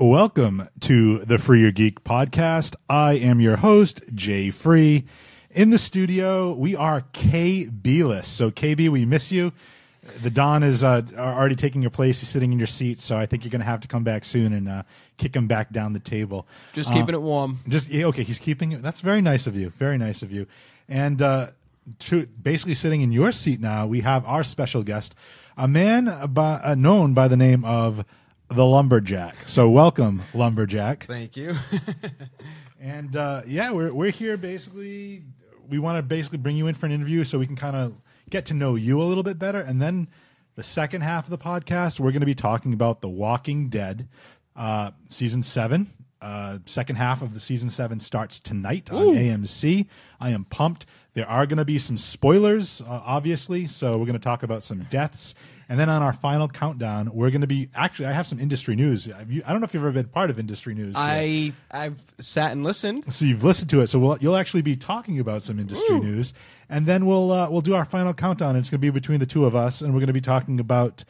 welcome to the Free Your Geek podcast. I am your host, Jay Free. In the studio, we are KB less. So, KB, we miss you. The Don is uh, already taking your place. He's sitting in your seat. So, I think you're going to have to come back soon and uh, kick him back down the table. Just Uh, keeping it warm. Just yeah, okay. He's keeping it. That's very nice of you. Very nice of you. And uh, to basically sitting in your seat now, we have our special guest, a man by, uh, known by the name of the Lumberjack. So welcome, Lumberjack. Thank you. And uh, yeah, we're we're here basically. We want to basically bring you in for an interview so we can kind of get to know you a little bit better, and then the second half of the podcast, we're going to be talking about The Walking Dead, uh, season seven. Uh, second half of the season seven starts tonight on AMC. I am pumped. There are going to be some spoilers, uh, obviously. So we're going to talk about some deaths, and then on our final countdown, we're going to be actually. I have some industry news. I don't know if you've ever been part of industry news. I I've sat and listened. So you've listened to it. So we'll, you'll actually be talking about some industry news, and then we'll uh, we'll do our final countdown. It's going to be between the two of us, and we're going to be talking about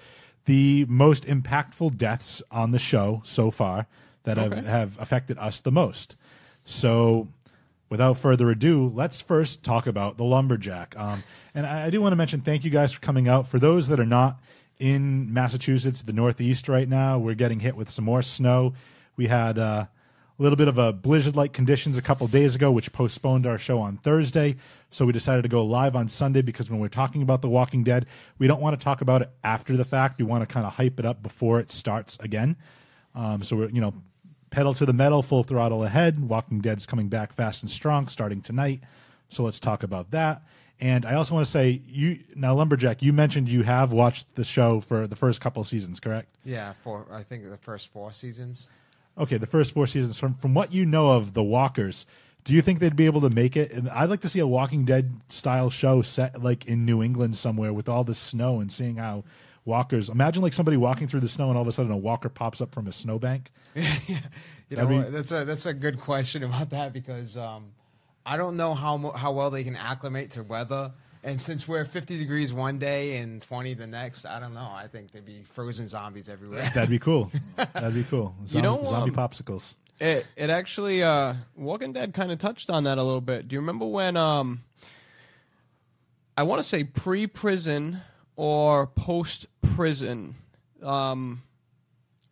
the most impactful deaths on the show so far that have, have affected us the most. So, without further ado, let's first talk about the lumberjack. Um, and I, I do want to mention thank you guys for coming out. For those that are not in Massachusetts, the Northeast right now, we're getting hit with some more snow. We had uh, a little bit of a blizzard-like conditions a couple days ago, which postponed our show on Thursday. So we decided to go live on Sunday because when we're talking about The Walking Dead, we don't want to talk about it after the fact. We want to kind of hype it up before it starts again. Um, so we're you know pedal to the metal, full throttle ahead. Walking Dead's coming back fast and strong starting tonight. So let's talk about that. And I also want to say you now lumberjack. You mentioned you have watched the show for the first couple of seasons, correct? yeah, for I think the first four seasons. Okay, the first four seasons. From from what you know of the Walkers, do you think they'd be able to make it? And I'd like to see a Walking Dead style show set like in New England somewhere with all the snow and seeing how walkers. Imagine like somebody walking through the snow and all of a sudden a walker pops up from a snowbank. yeah, You know, be- what, that's a that's a good question about that because um, I don't know how how well they can acclimate to weather. And since we're 50 degrees one day and 20 the next, I don't know. I think there'd be frozen zombies everywhere. That'd be cool. That'd be cool. Zombie, know, zombie um, popsicles. It it actually uh Walking Dead kind of touched on that a little bit. Do you remember when um I want to say pre-prison or post-prison um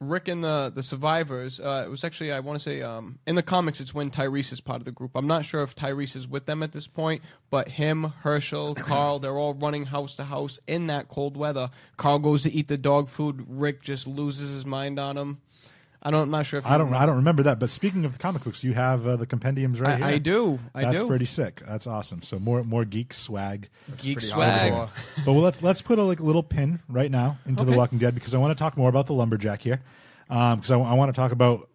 Rick and the the survivors. Uh, it was actually I want to say um, in the comics it's when Tyrese is part of the group. I'm not sure if Tyrese is with them at this point, but him, Hershel, Carl, they're all running house to house in that cold weather. Carl goes to eat the dog food. Rick just loses his mind on him. I don't. I'm not sure if you I don't. remember. I don't remember that. But speaking of the comic books, you have uh, the compendiums right I, here. I do. I do That's do. pretty sick. That's awesome. So more more geek swag. Geek swag. hardcore. but well, let's let's put a like little pin right now into the Walking Dead because I want to talk more about the lumberjack here. Because I, want to talk about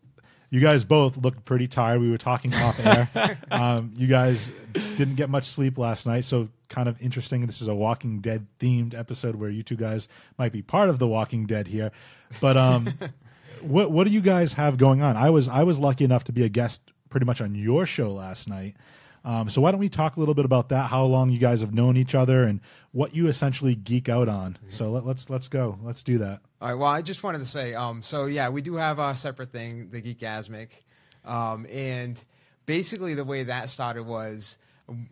you guys both looked pretty tired. We were talking off air. um, you guys didn't get much sleep last night, so kind of interesting. This is a Walking Dead themed episode where you two guys might be part of the Walking Dead here. But um, what what do you guys have going on? I was I was lucky enough to be a guest pretty much on your show last night. Um, so why don't we talk a little bit about that? How long you guys have known each other and what you essentially geek out on? So let, let's let's go. Let's do that. All right. Well, I just wanted to say, um, so yeah, we do have a separate thing, the Geekasmic, um, and basically the way that started was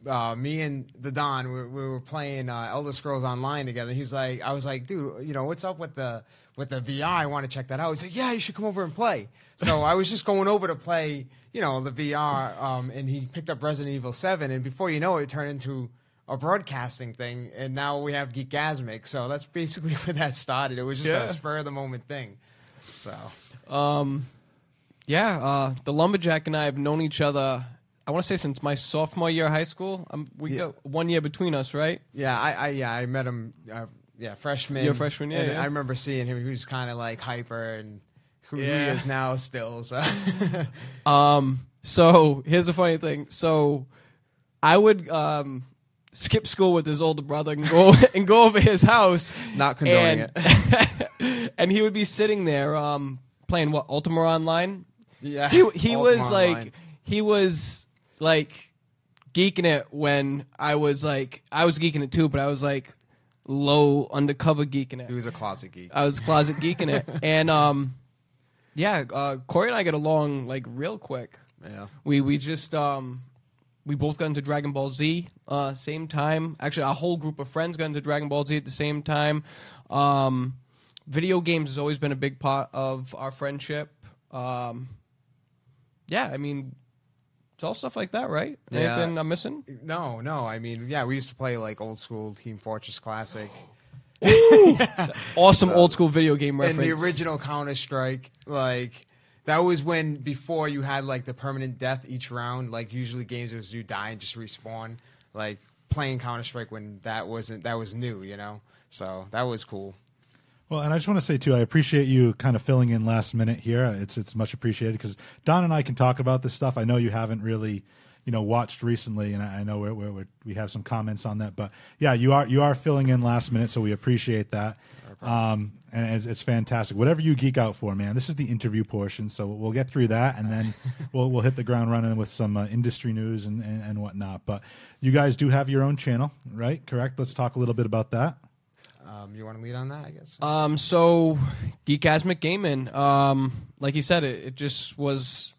uh, me and the Don. We, we were playing uh, Elder Scrolls Online together. He's like, I was like, dude, you know, what's up with the with the VR? I want to check that out. He's like, yeah, you should come over and play. So I was just going over to play, you know, the VR, um, and he picked up Resident Evil Seven, and before you know it, it turned into a broadcasting thing, and now we have Geekasmic. So that's basically where that started. It was just Yeah. a spur of the moment thing. So Um, yeah, uh, the lumberjack and I have known each other. I want to say since my sophomore year of high school. Um, we Yeah. got one year between us, right? yeah, I, I yeah I met him. Uh, yeah, freshman. You're freshman, yeah, and yeah. I remember seeing him. He was kind of like hyper and who Yeah. he is now still. So Um, so here's the funny thing. So I would um, skip school with his older brother and go and go over his house. Not condoning and, it. and he would be sitting there um, playing what Ultima Online. yeah, He he Ultima was like Online. he was like geeking it when I was like, I was geeking it too, but I was like low undercover geeking it. He was a closet geek. I was closet geeking it, and um, yeah, uh, Corey and I get along like real quick. yeah. We we just um, we both got into Dragon Ball Z uh, same time. Actually, our whole group of friends got into Dragon Ball Z at the same time. Um, video games has always been a big part of our friendship. Um, yeah, I mean, it's all stuff like that, right? Yeah. Anything I'm missing? No, no. I mean, yeah, we used to play like old school Team Fortress Classic. Awesome old school video game and the original Counter Strike, like that was when before you had like the permanent death each round. Like usually games it was you die and just respawn. Like playing Counter Strike when that wasn't that was new, you know. So that was cool. Well, and I just want to say too, I appreciate you kind of filling in last minute here. It's it's much appreciated because Don and I can talk about this stuff. I know you haven't really, you know, watched recently, and I I know we're, we're, we're, we have some comments on that. But yeah, you are you are filling in last minute, so we appreciate that. Um, and it's, it's fantastic. Whatever you geek out for, man. This is the interview portion, so we'll get through that, and then we'll we'll hit the ground running with some uh, industry news and, and and whatnot. But you guys do have your own channel, right? Correct. Let's talk a little bit about that. Um, you want to lead on that? I guess. Um, so Geekasmic Gaming, um, like you said, it, it just was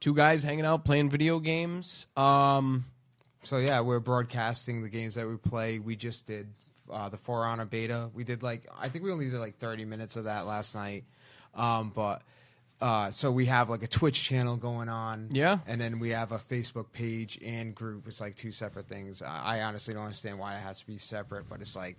two guys hanging out playing video games. Um, So yeah, we're broadcasting the games that we play. We just did uh, the For Honor beta. We did like I think we only did like 30 minutes of that last night. Um, but uh, so we have like a Twitch channel going on. Yeah. and then we have a Facebook page and group. It's like two separate things. I, I honestly don't understand why it has to be separate, but it's like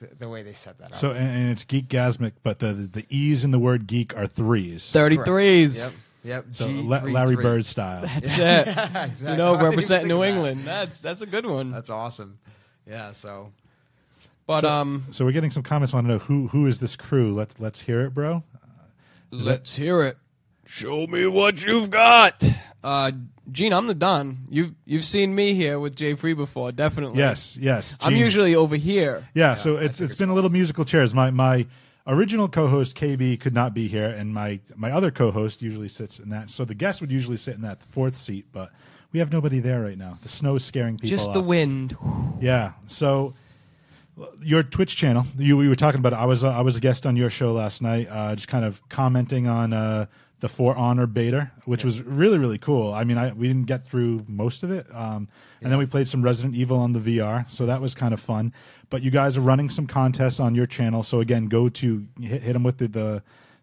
the, the way they set that up. So and, and it's geekgasmic, but the the e's in the word geek are threes. Thirty threes. Yep. Yep. So G La- three Larry three. Bird style. That's it. exactly. You know, I representing New of that. England. That's that's a good one. That's awesome. Yeah. So But so, um, so we're getting some comments. Want to know who who is this crew? Let's let's hear it, bro. let's hear it. Show me what you've got. Uh, Gene, I'm the Don. You've you've seen me here with Jay Free before, definitely. Yes, yes. I'm usually over here. yeah. so it's it's been a little musical chairs. My my original co-host KB could not be here, and my my other co-host usually sits in that. So the guest would usually sit in that fourth seat, but we have nobody there right now. The snow's scaring people. Just the off. wind. Yeah. So your Twitch channel, you we were talking about. It. I was uh, I was a guest on your show last night, uh, just kind of commenting on uh, the For Honor beta, which was really really cool. I mean, I we didn't get through most of it, um, and then we played some Resident Evil on the VR, so that was kind of fun. But you guys are running some contests on your channel, so again, go to hit, hit them with the the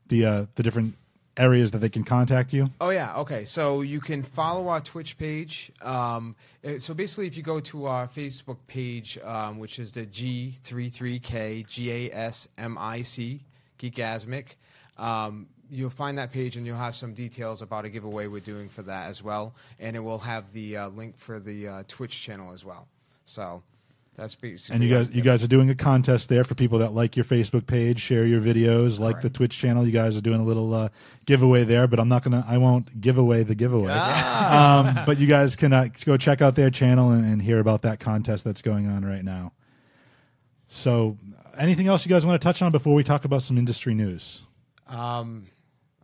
the, uh, the different areas that they can contact you. Oh yeah, okay. So you can follow our Twitch page. Um, uh, so basically, if you go to our Facebook page, um, which is the G33K GASMIC Geekasmic, um, you'll find that page and you'll have some details about a giveaway we're doing for that as well, and it will have the uh, link for the uh, Twitch channel as well. So that's basically. And you guys, you guys are doing a contest there for people that like your Facebook page, share your videos, like the Correct. Twitch channel. You guys are doing a little uh, giveaway there, but I'm not gonna, I won't give away the giveaway. Ah. Um, but you guys can uh, go check out their channel and, and hear about that contest that's going on right now. So, anything else you guys want to touch on before we talk about some industry news? Um,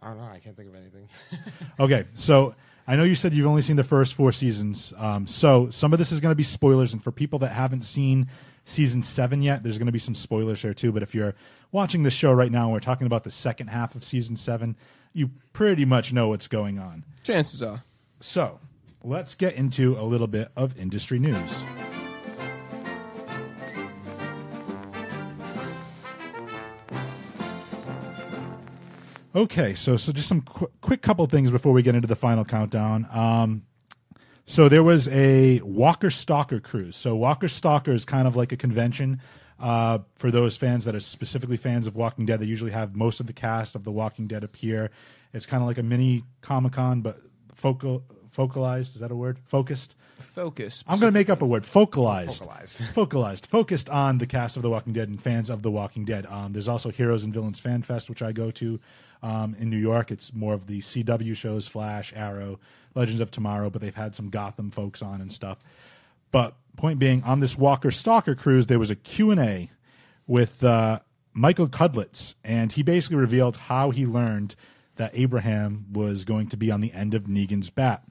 I don't know. I can't think of anything. Okay, so I know you said you've only seen the first four seasons. Um, so some of this is going to be spoilers, and for people that haven't seen season seven yet, there's going to be some spoilers there too. But if you're watching the show right now, and we're talking about the second half of season seven, you pretty much know what's going on. Chances are. So let's get into a little bit of industry news. Okay, so so just some qu- quick couple things before we get into the final countdown. Um, so there was a Walker Stalker cruise. So Walker Stalker is kind of like a convention uh, for those fans that are specifically fans of Walking Dead. They usually have most of the cast of The Walking Dead appear. It's kind of like a mini Comic Con, but focal focalized. Is that a word? Focused. Focus. I'm going to make up a word. Focalized. Focalized. Focalized. Focused on the cast of The Walking Dead and fans of The Walking Dead. Um, there's also Heroes and Villains Fan Fest, which I go to um, in New York. It's more of the CW shows, Flash, Arrow, Legends of Tomorrow, but they've had some Gotham folks on and stuff. But point being, on this Walker Stalker cruise, there was a Q&A with uh, Michael Cudlitz, and he basically revealed how he learned that Abraham was going to be on the end of Negan's bat.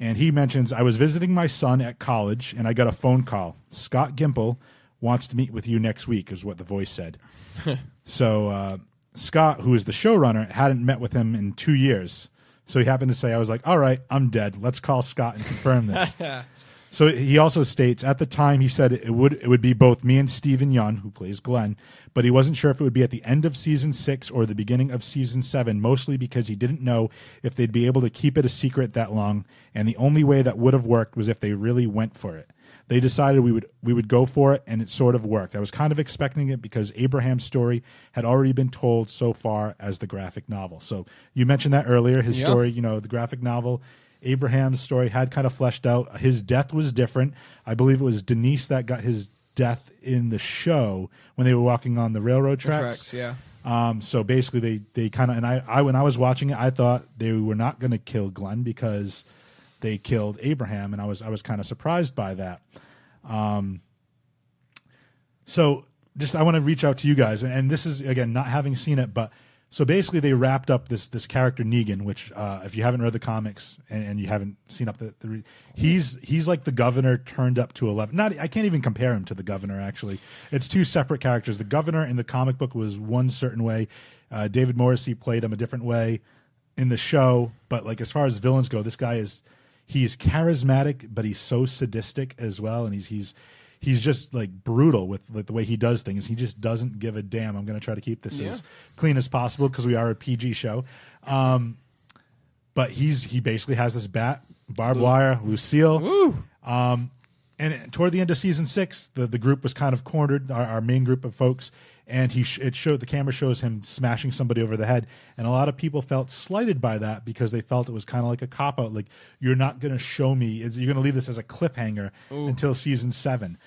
And he mentions, I was visiting my son at college and I got a phone call. Scott Gimple wants to meet with you next week, is what the voice said. so uh, Scott, who is the showrunner, hadn't met with him in two years. So he happened to say, I was like, all right, I'm dead. Let's call Scott and confirm this. So he also states at the time he said it would it would be both me and Steven Yeun, who plays Glenn, but he wasn't sure if it would be at the end of season six or the beginning of season seven, mostly because he didn't know if they'd be able to keep it a secret that long, and the only way that would have worked was if they really went for it. They decided we would we would go for it, and it sort of worked. I was kind of expecting it because Abraham's story had already been told so far as the graphic novel. So you mentioned that earlier. His Yeah. story, you know, the graphic novel. Abraham's story had kind of fleshed out. His death was different. I believe it was Denise that got his death in the show when they were walking on the railroad tracks. Tracks, yeah. Um, so basically, they they kind of and I, I when I was watching it, I thought they were not going to kill Glenn because they killed Abraham, and I was I was kind of surprised by that. Um, so just I want to reach out to you guys, and, and this is again not having seen it, but so basically they wrapped up this this character Negan, which uh, if you haven't read the comics and, and you haven't seen up the, the re- he's he's like the governor turned up to eleven. Not I can't even compare him to the governor. Actually, it's two separate characters. The governor in the comic book was one certain way. Uh, David Morrissey played him a different way in the show, but like as far as villains go, this guy is he's charismatic, but he's so sadistic as well, and he's he's he's just like brutal with like the way he does things. He just doesn't give a damn. I'm going to try to keep this Yeah. as clean as possible because we are a PG show. Um, but he's he basically has this bat, barbed wire, Lucille. Um, and toward the end of season six, the, the group was kind of cornered, our, our main group of folks, and he sh- it showed the camera shows him smashing somebody over the head, and a lot of people felt slighted by that because they felt it was kind of like a cop out, like you're not going to show me, you're going to leave this as a cliffhanger until season seven.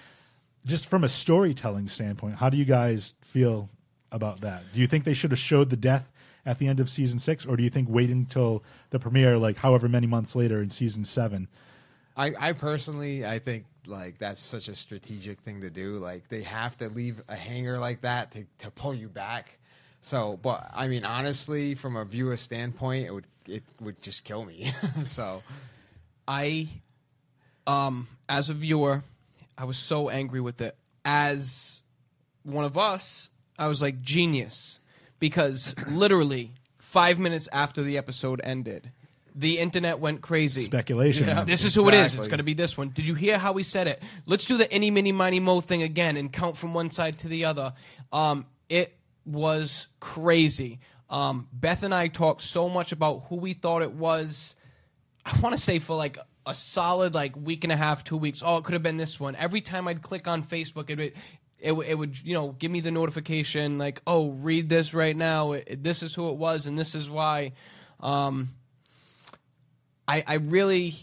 Just from a storytelling standpoint, how do you guys feel about that? Do you think they should have showed the death at the end of season six, or do you think waiting until the premiere, like however many months later in season seven? I, I personally, I think like that's such a strategic thing to do. Like they have to leave a hanger like that to, to pull you back. So, but I mean, honestly, from a viewer standpoint, it would it would just kill me. so, I, um, as a viewer, I was so angry with it. As one of us, I was like genius because literally five minutes after the episode ended, the internet went crazy. Speculation. Yeah. This is who it is. It's Exactly. going to be this one. Did you hear how we said it? Let's do the any, mini, miny, mo thing again and count from one side to the other. Um, it was crazy. Um, Beth and I talked so much about who we thought it was. I want to say for like a solid like week and a half, two weeks. Oh, it could have been this one. Every time I'd click on Facebook, it would. It, would- it would you know give me the notification like oh read this right now It- this is who it was and this is why um, I, I really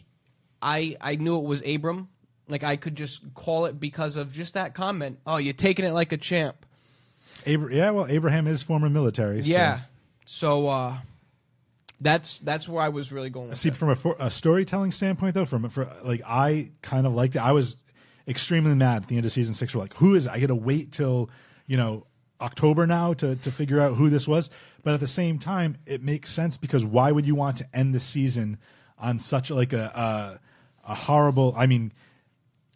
I I knew it was Abram. Like I could just call it because of just that comment. Oh, you're taking it like a champ. Abra- yeah, well, Abraham is former military. so- Yeah. So uh that's that's where I was really going with See, it. from a, for, a storytelling standpoint, though, from for like I kind of liked it. I was extremely mad at the end of season six. We're like, who is? it? I got to wait till you know October now to to figure out who this was. But at the same time, it makes sense because why would you want to end the season on such like a a, a horrible? I mean.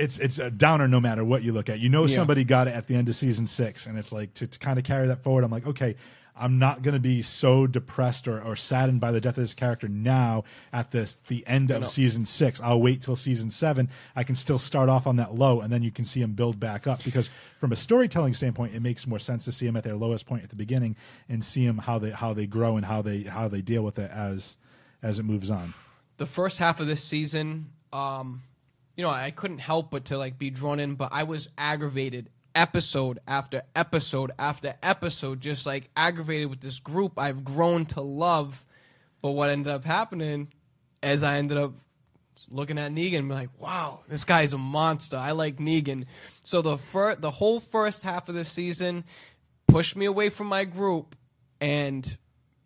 It's it's a downer no matter what you look at. You know Yeah. somebody got it at the end of season six, and it's like to, to kind of carry that forward. I'm like, okay, I'm not going to be so depressed or, or saddened by the death of this character now at this the end of know. season six. I'll wait till season seven. I can still start off on that low, and then you can see him build back up. Because from a storytelling standpoint, it makes more sense to see him at their lowest point at the beginning and see him how they how they grow and how they how they deal with it as as it moves on. The first half of this season, um, you know, I couldn't help but to like be drawn in, but I was aggravated episode after episode after episode, just like aggravated with this group I've grown to love. But what ended up happening as I ended up looking at Negan be like, wow, this guy's a monster. I like Negan. So the fir- the whole first half of the season pushed me away from my group and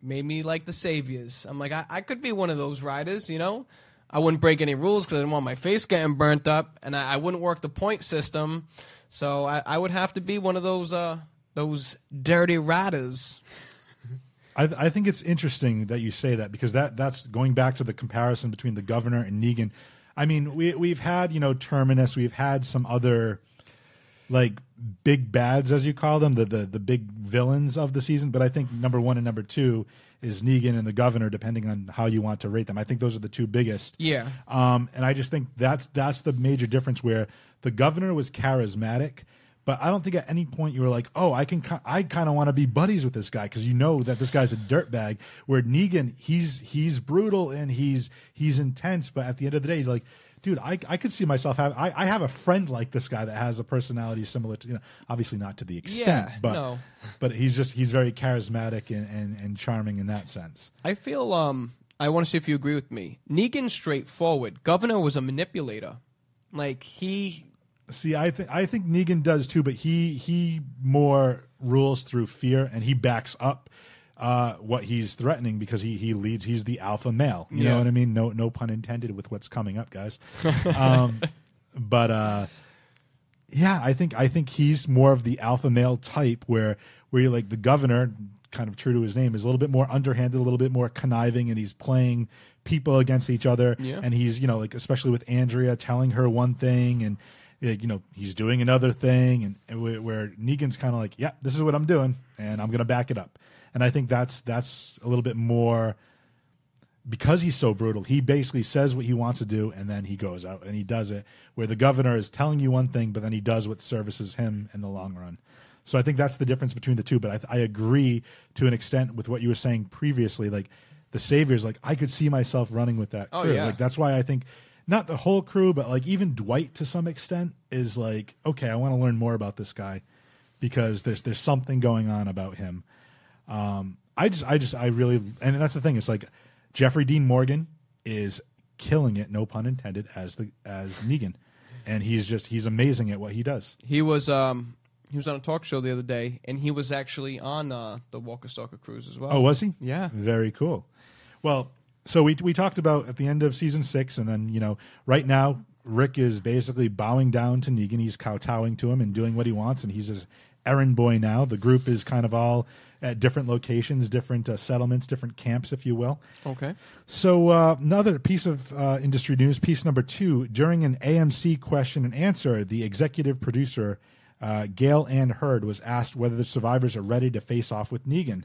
made me like the saviors. I'm like, I, I could be one of those riders, you know? I wouldn't break any rules because I didn't want my face getting burnt up, and I, I wouldn't work the point system. So I, I would have to be one of those uh, those dirty riders. I, I think it's interesting that you say that because that that's going back to the comparison between the governor and Negan. I mean, we we've had you know Terminus, we've had some other like big bads as you call them, the the the big villains of the season. But I think number one and number two is Negan and the governor, depending on how you want to rate them. I think those are the two biggest. Yeah. Um, and I just think that's that's the major difference where the governor was charismatic, but I don't think at any point you were like, oh, I can I kind of want to be buddies with this guy because you know that this guy's a dirtbag. Where Negan, he's he's brutal and he's he's intense, but at the end of the day, he's like. Dude, I, I could see myself having. I, I have a friend like this guy that has a personality similar to you know obviously not to the extent Yeah, but no. but he's just he's very charismatic and, and, and charming in that sense. I feel um I want to see if you agree with me. Negan straightforward. Governor was a manipulator. Like he See, I think I think Negan does too, but he he more rules through fear, and he backs up uh, what he's threatening because he he leads. He's the alpha male. You know what I mean? No no pun intended with what's coming up, guys. um, but uh, yeah, I think I think he's more of the alpha male type where where you're like the governor, kind of true to his name, is a little bit more underhanded, a little bit more conniving, and he's playing people against each other. Yeah. And he's you know like especially with Andrea telling her one thing and. You know he's doing another thing, and, and where, where Negan's kind of like, "Yeah, this is what I'm doing, and I'm going to back it up." And I think that's that's a little bit more because he's so brutal, he basically says what he wants to do and then he goes out and he does it. Where the governor is telling you one thing, but then he does what services him in the long run. So I think that's the difference between the two. But I, I agree to an extent with what you were saying previously. Like the Saviors, like I could see myself running with that. Oh, crew. yeah. Like that's why I think not the whole crew, but like even Dwight to some extent is like, okay, I want to learn more about this guy because there's there's something going on about him. Um, I just, I just, I really, and that's the thing. It's like Jeffrey Dean Morgan is killing it, no pun intended, as the as Negan, and he's just he's amazing at what he does. he was um he was on a talk show the other day and he was actually on uh, the Walker Stalker cruise as well. Oh, was he? Yeah. Very cool. Well, so we we talked about at the end of season six, and then you know, right now Rick is basically bowing down to Negan. He's kowtowing to him and doing what he wants, and he's his errand boy now. The group is kind of all at different locations, different uh, settlements, different camps, if you will. Okay. So uh, another piece of uh, industry news, piece number two. During an AMC question and answer, the executive producer uh, Gale Anne Hurd was asked whether the survivors are ready to face off with Negan,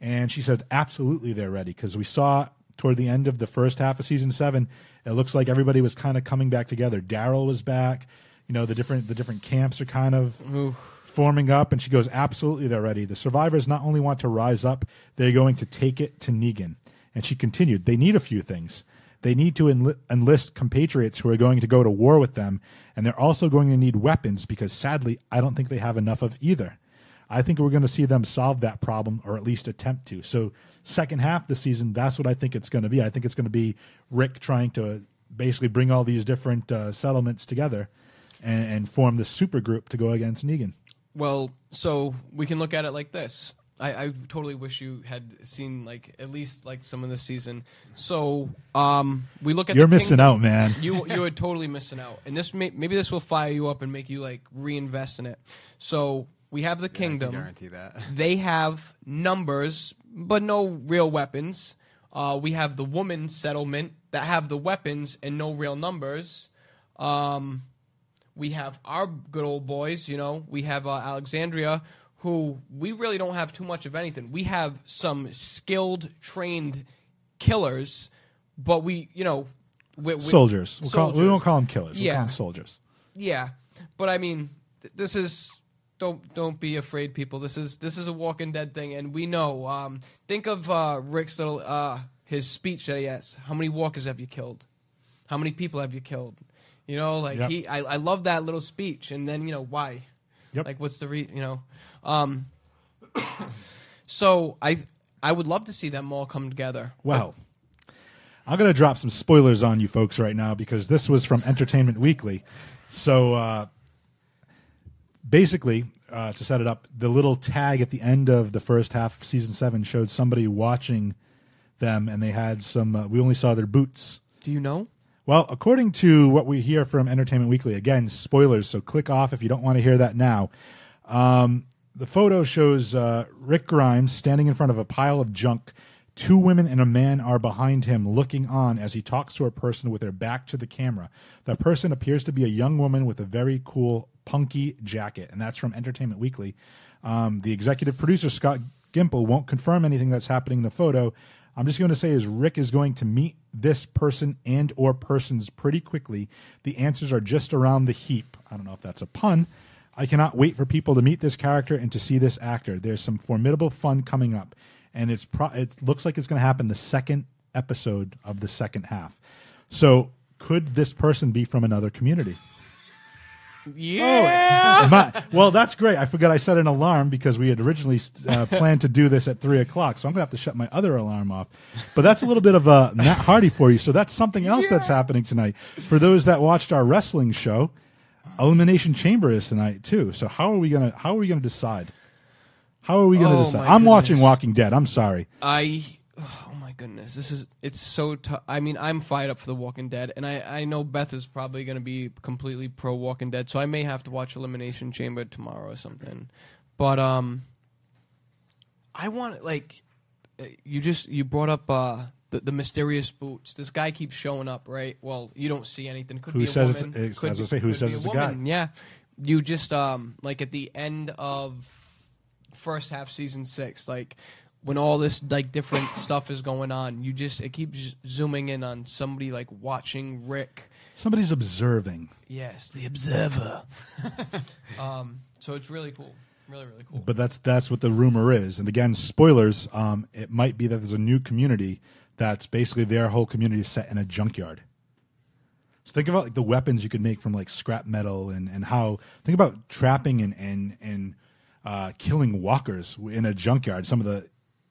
and she said absolutely they're ready because we saw toward the end of the first half of season seven, it looks like everybody was kind of coming back together. Daryl was back. You know the different the different camps are kind of forming up and she goes absolutely they're ready. The survivors not only want to rise up they're going to take it to negan. And she continued they need a few things. They need to enli- enlist compatriots who are going to go to war with them and they're also going to need weapons because sadly i don't think they have enough of either. I think we're going to see them solve that problem or at least attempt to. So second half of the season that's what i think it's going to be. I think it's going to be rick trying to basically bring all these different uh, settlements together and, and form this super group to go against negan Well, so we can look at it like this. I, I totally wish you had seen like at least like some of the season. So um, we look at You're the missing kingdom. out, man. You you are totally missing out, and this may, maybe this will fire you up and make you like reinvest in it. So we have the I can kingdom. guarantee that. They have numbers, but no real weapons. Uh, we have the woman settlement that have the weapons and no real numbers. Um, we have our good old boys, you know. We have uh, Alexandria, who we really don't have too much of anything. We have some skilled, trained killers, but we, you know, we, we, soldiers. We'll Call, we soldiers. won't call them killers. We'll Yeah. call them soldiers. Yeah, but I mean, th- this is don't don't be afraid, people. This is this is a Walking Dead thing, and we know. Um, think of uh, Rick's little uh, his speech that he has. How many walkers have you killed? How many people have you killed? You know, like Yep. he. I, I love that little speech, and then you know why. Yep. Like, what's the re? You know, um. So I I would love to see them all come together. Well, I'm going to drop some spoilers on you folks right now because this was from Entertainment Weekly. So uh, basically, uh, to set it up, the little tag at the end of the first half of season seven showed somebody watching them, and they had some. Uh, we only saw their boots. Do you know? Well, according to what we hear from Entertainment Weekly, again, spoilers, so click off if you don't want to hear that now. Um, the photo shows uh, Rick Grimes standing in front of a pile of junk. Two women and a man are behind him looking on as he talks to a person with their back to the camera. The person appears to be a young woman with a very cool punky jacket, and that's from Entertainment Weekly. Um, the executive producer, Scott Gimple, won't confirm anything that's happening in the photo. I'm just going to say is Rick is going to meet this person and or persons pretty quickly. The answers are just around the heap. I don't know if that's a pun. I cannot wait for people to meet this character and to see this actor. There's some formidable fun coming up, and it's pro- it looks like it's going to happen the second episode of the second half. So, could this person be from another community? Yeah. My- well, that's great. I forgot I set an alarm because we had originally uh, planned to do this at three o'clock. So I'm going to have to shut my other alarm off. But that's a little bit of a Matt Hardy for you. So that's something else that's happening tonight. For those that watched our wrestling show, Elimination Chamber is tonight too. So how are we gonna how are we gonna decide? How are we gonna Oh, decide? I'm watching. Walking Dead. I'm sorry. I oh goodness, this is it's so tough. I mean, I'm fired up for The Walking Dead, and I I know Beth is probably going to be completely pro Walking Dead, so I may have to watch Elimination Chamber tomorrow or something. But um, I want like uh, you just you brought up uh. The, the mysterious boots. This guy keeps showing up, right? Well, you don't see anything. Could Who be a says it's- woman. it's- could as I say, who says it's a guy? Yeah, you just um like at the end of first half season six, like when all this like different stuff is going on, you just it keeps zooming in on somebody like watching Rick. Somebody's observing. Yes, the observer. um, so it's really cool, really really cool. But that's that's what the rumor is. And again, spoilers. Um, it might be that there's a new community that's basically their whole community is set in a junkyard. So think about like the weapons you could make from like scrap metal and and how think about trapping and and and uh, killing walkers in a junkyard. Some of the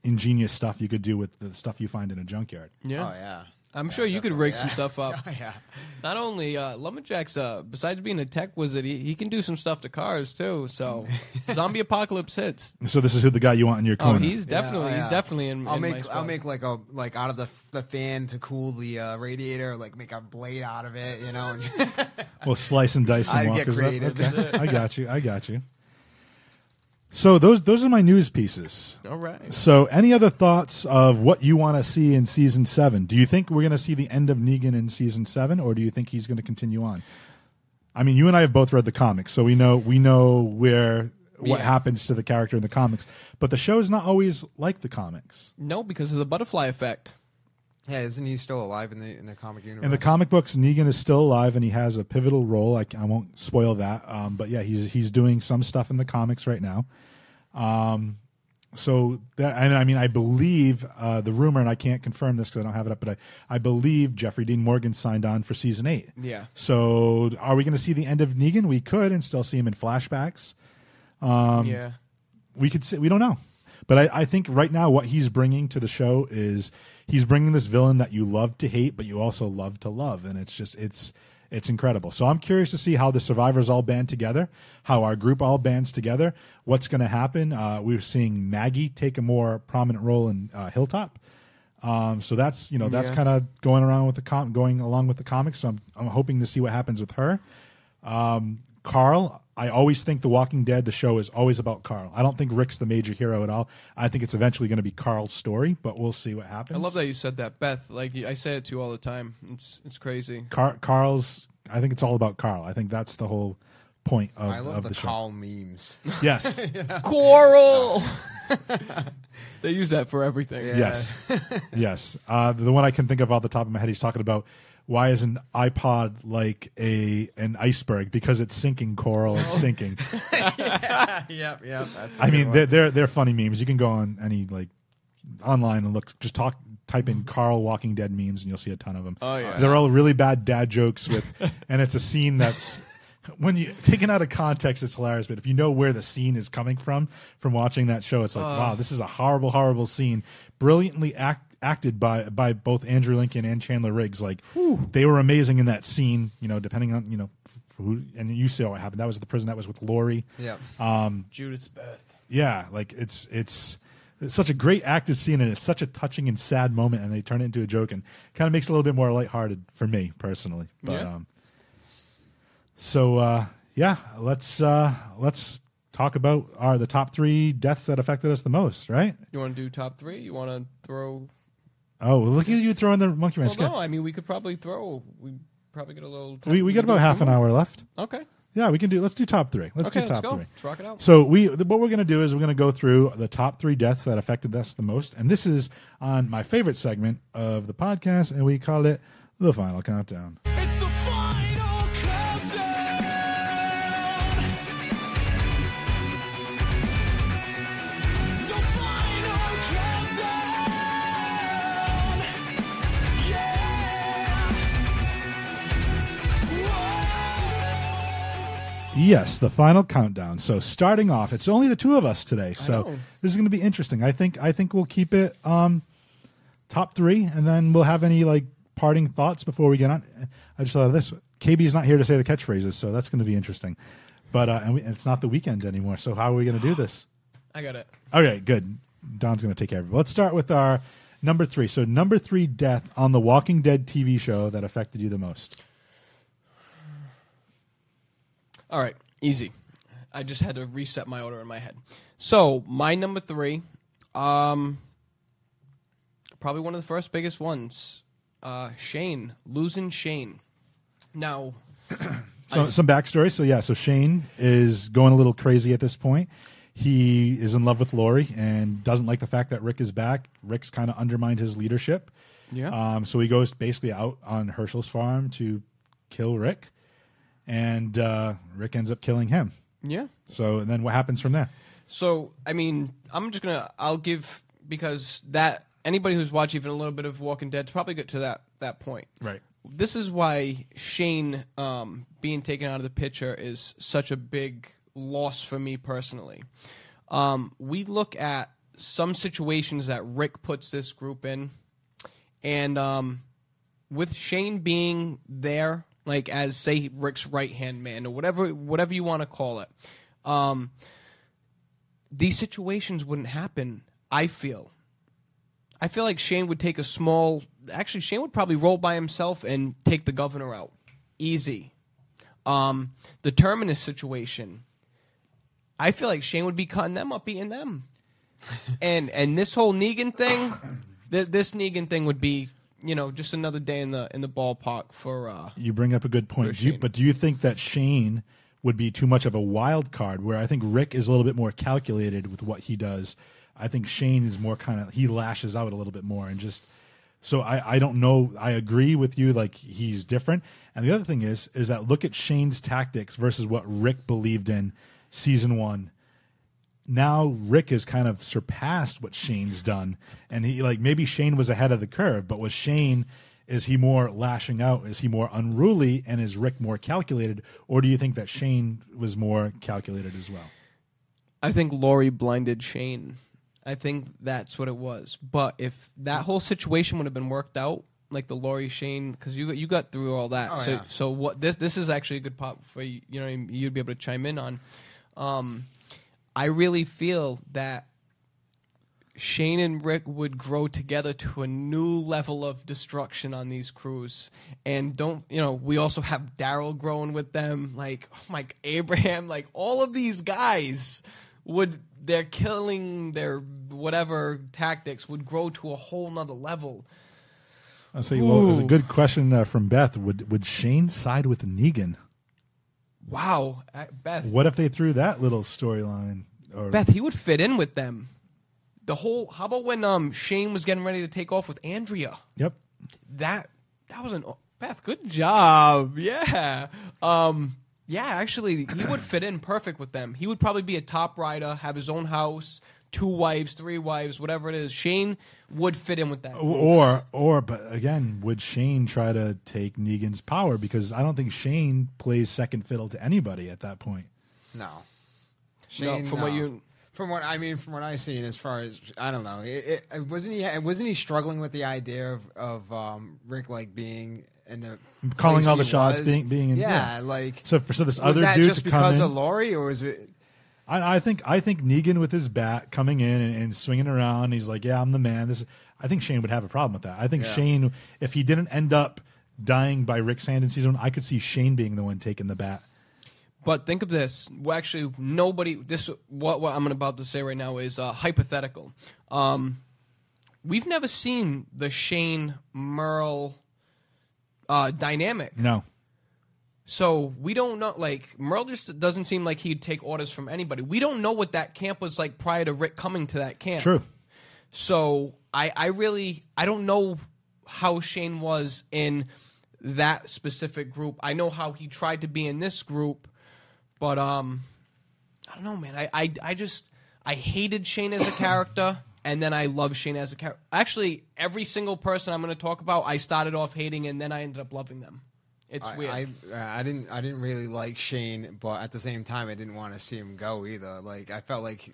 ingenious stuff you could do with the stuff you find in a junkyard. yeah. Oh yeah. I'm sure you could rig some stuff up. Oh yeah. Not only uh, Lumberjack's, uh, besides being a tech wizard, he, he can do some stuff to cars too. So, zombie apocalypse hits. So this is who the guy you want in your Oh, he's definitely Yeah, oh, he's definitely in. I'll in my make I'll make like a like out of the the fan to cool the uh, radiator, like make a blade out of it, you know. and- Well, slice and dice and I'd get walkers creative. Okay. I got you. I got you. So those those are my news pieces. All right. So, any other thoughts of what you want to see in season seven? Do you think we're going to see the end of Negan in season seven, or do you think he's going to continue on? I mean, you and I have both read the comics, so we know we know where what Yeah. happens to the character in the comics. But the show is not always like the comics. No, because of the butterfly effect. Yeah, isn't he still alive in the in the comic universe? In the comic books, Negan is still alive and he has a pivotal role. I, I won't spoil that, um, but yeah, he's he's doing some stuff in the comics right now. Um, so that and I mean, I believe uh, the rumor, and I can't confirm this because I don't have it up, but I, I believe Jeffrey Dean Morgan signed on for season eight. Yeah. So are we going to see the end of Negan? We could, and still see him in flashbacks. Um, yeah. we could say we don't know but I, I think right now what he's bringing to the show is he's bringing this villain that you love to hate but you also love to love. And it's just it's it's incredible. So i'm curious to see how the survivors all band together how our group all bands together what's going to happen. Uh, we're seeing maggie take a more prominent role in uh, hilltop. Um, so that's you know that's Yeah. kind of going around with the com- going along with the comics. So I'm, I'm hoping to see what happens with her. Um, Carl, I always think The Walking Dead, the show, is always about Carl. I don't think Rick's the major hero at all. I think it's eventually going to be Carl's story, but we'll see what happens. I love that you said that, Beth. Like I say it to you all the time. It's it's crazy. Car- Carl's. I think it's all about Carl. I think that's the whole point of, I love of the, the, show. call memes. Yes, Coral. they use that for everything. Yeah. yes, yes. Uh, the one I can think of off the top of my head, he's talking about why is an iPod like a an iceberg because it's sinking coral. It's oh. sinking. yep, yep. That's. a I good mean, they're, they're they're funny memes. You can go on any like online and look, just talk, type in Carl Walking Dead memes, and you'll see a ton of them. Oh, yeah. they're all really bad dad jokes with, and it's a scene that's when you taken out of context, it's hilarious. But if you know where the scene is coming from from watching that show, it's like, wow, this is a horrible, horrible scene, brilliantly act. Acted by by both Andrew Lincoln and Chandler Riggs, like they were amazing in that scene. You know, depending on you know f- who, and you see what happened. That was at the prison. That was with Lori. Yep. Judith's Beth. Yeah, like it's it's it's such a great acted scene and it's such a touching and sad moment and they turn it into a joke and kind of makes it a little bit more lighthearted for me personally. But Yeah. um so uh yeah, let's uh let's talk about our the top three deaths that affected us the most, right? You want to do top three? You want to throw? Oh, look at you throwing the monkey Well, wrench. no. I mean, we could probably throw. We probably get a little. we we got about half an hour left. Okay. Yeah, we can do. Let's do top three. Let's okay. do Let's top go. three. Let's rock it out. So we what we're going to do is we're going to go through the top three deaths that affected us the most, and this is on my favorite segment of the podcast, and we call it the final countdown. Yes, the final countdown. So starting off, it's only the two of us today, so this is going to be interesting. I think I think we'll keep it um, top three, and then we'll have any like parting thoughts before we get on. I just thought of this. KB's not here to say the catchphrases, so that's going to be interesting. But uh, and, we, it's not the weekend anymore, so how are we going to do this? I got it. Okay, good. Don's going to take care of it. Let's start with our number three. So number three death on the Walking Dead TV show that affected you the most. All right, easy. I just had to reset my order in my head. So my number three, um, probably one of the first biggest ones. Uh, Shane losing Shane. Now, So, some backstory. So yeah, so Shane is going a little crazy at this point. He is in love with Lori and doesn't like the fact that Rick is back. Rick's kind of undermined his leadership. Yeah. Um, so he goes basically out on Hershel's farm to kill Rick, and uh, Rick ends up killing him. yeah. So and then what happens from there? So I mean, I'm just gonna I'll give because that anybody who's watched even a little bit of Walking Dead probably get to that that point. Right. This is why Shane um, being taken out of the picture is such a big loss for me personally. Um, we look at some situations that Rick puts this group in, and um, with Shane being there, like as say Rick's right hand man or whatever whatever you want to call it, um, these situations wouldn't happen. I feel. I feel like Shane would take a small. Actually, Shane would probably roll by himself and take the governor out, easy. Um, the terminus situation. I feel like Shane would be cutting them up, eating them, and and this whole Negan thing, th- this Negan thing would be, you know, just another day in the in the ballpark for. Uh, You bring up a good point. Do you, but do you think that Shane would be too much of a wild card? Where I think Rick is a little bit more calculated with what he does. I think Shane is more kind of he lashes out a little bit more and just. So I, I don't know. I agree with you. Like he's different. And the other thing is is that look at Shane's tactics versus what Rick believed in season one now Rick has kind of surpassed what Shane's done, and he like maybe Shane was ahead of the curve, but was Shane is he more lashing out? Is he more unruly, and is Rick more calculated, or do you think that Shane was more calculated as well? I think Lori blinded Shane. I think that's what it was. But if that whole situation would have been worked out, like the Lori Shane, because you you got through all that. Oh, so yeah. so what this this is actually a good pop for you. You know you'd be able to chime in on. Um, I really feel that Shane and Rick would grow together to a new level of destruction on these crews. And don't, you know, we also have Daryl growing with them. Like, oh my, Abraham, like all of these guys would, their killing, their whatever tactics would grow to a whole nother level. I'll say, well, it's a good question uh, from Beth. Would would Shane side with Negan? Wow. Uh, Beth, What if they threw that little storyline? Or Beth, he would fit in with them. The whole, how about when um Shane was getting ready to take off with Andrea? Yep. that that was an Beth. Good job. Yeah. Um. Yeah. Actually, he would fit in perfect with them. He would probably be a top rider, have his own house, two wives, three wives, whatever it is. Shane would fit in with that. Or or but again, would Shane try to take Negan's power? Because I don't think Shane plays second fiddle to anybody at that point. No. No, Shane, from what you From what I mean, from what I see, as far as I don't know, it, it, wasn't he wasn't he struggling with the idea of of um, Rick like being in the Calling place all the he shots, was? being- being in- yeah, yeah. like So for so this other that dude just to come because in, of Lori, or was it? I, I think I think Negan with his bat coming in and, and swinging around, he's like, "Yeah, I'm the man." This, I think Shane would have a problem with that. I think Yeah. Shane, if he didn't end up dying by Rick's hand in season one, I could see Shane being the one taking the bat. But think of this. Well, actually, nobody. This what what I'm about to say right now is uh, hypothetical. Um, we've never seen the Shane Merle uh, dynamic. No. So we don't know. Like Merle just doesn't seem like he'd take orders from anybody. We don't know what that camp was like prior to Rick coming to that camp. True. So I, I really, I don't know how Shane was in that specific group. I know how he tried to be in this group, but um, I don't know, man. I, I, I just, I hated Shane as a character, and then I love Shane as a character. Actually, every single person I'm going to talk about, I started off hating, and then I ended up loving them. It's I, weird. I, uh, I didn't I didn't really like Shane, but at the same time, I didn't want to see him go either. Like I felt like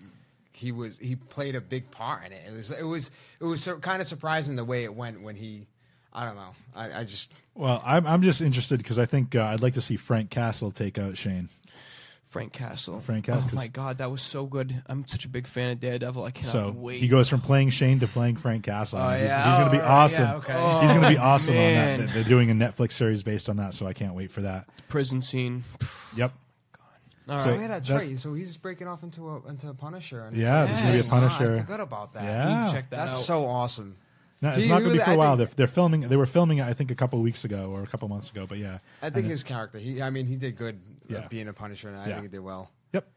he was he played a big part in it. It was it was it was so, kind of surprising the way it went when he. I don't know. I, I just Well, I'm I'm just interested because I think uh, I'd like to see Frank Castle take out Shane. Frank Castle. Frank oh, Castle, Oh 'cause- my god, that was so good. I'm such a big fan of Daredevil. I cannot So wait. he goes from playing Shane to playing Frank Castle. Oh, he's, yeah. he's going to be Oh, right. awesome. Yeah, okay. He's going to be awesome on that. They're doing a Netflix series based on that, so I can't wait for that. prison scene. Yep. All right. So- oh yeah, that's That's- right. So he's breaking off into a into a Punisher. And Yeah, it's there's gonna be a Yes. Punisher. I forgot about that. Yeah. check that that's out. so awesome. No, it's He- not going to be for a I while. They're, they're filming. They were filming it, I think, a couple of weeks ago or a couple months ago. But yeah, I think his character. He, I mean, he did good uh, Yeah. being a Punisher, and I Yeah. think he did well. yep,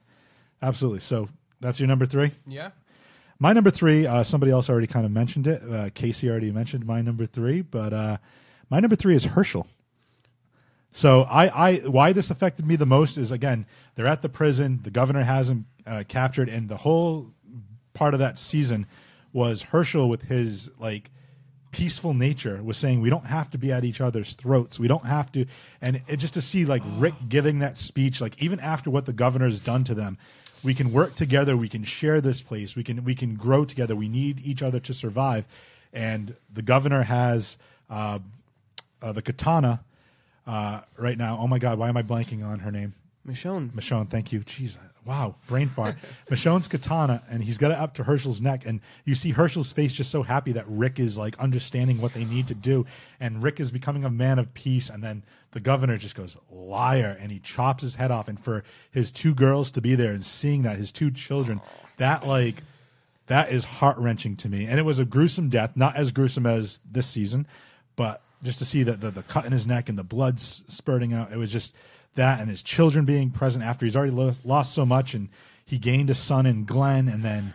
absolutely. So that's your number three. Yeah. My number three. Uh, somebody else already kind of mentioned it. Uh, Casey already mentioned my number three, but uh, my number three is Hershel. So I, I, why this affected me the most is again they're at the prison. The governor has him uh, captured, and the whole part of that season was Hershel with his like peaceful nature was saying we don't have to be at each other's throats. We don't have to, and it, just to see like Rick giving that speech, like even after what the governor's done to them, we can work together. We can share this place. We can we can grow together. We need each other to survive. And the governor has uh, uh, the katana uh, right now. Oh my God, why am I blanking on her name? Michonne. Michonne, thank you. Jeez, wow, brain fart. Michonne's katana, and he's got it up to Hershel's neck, and you see Hershel's face just so happy that Rick is like understanding what they need to do, and Rick is becoming a man of peace, and then the governor just goes liar, and he chops his head off, and for his two girls to be there and seeing that his two children, that like that is heart wrenching to me, and it was a gruesome death, not as gruesome as this season, but just to see that the, the cut in his neck and the blood spurting out, it was just that, and his children being present after he's already lo- lost so much, and he gained a son in Glenn, and then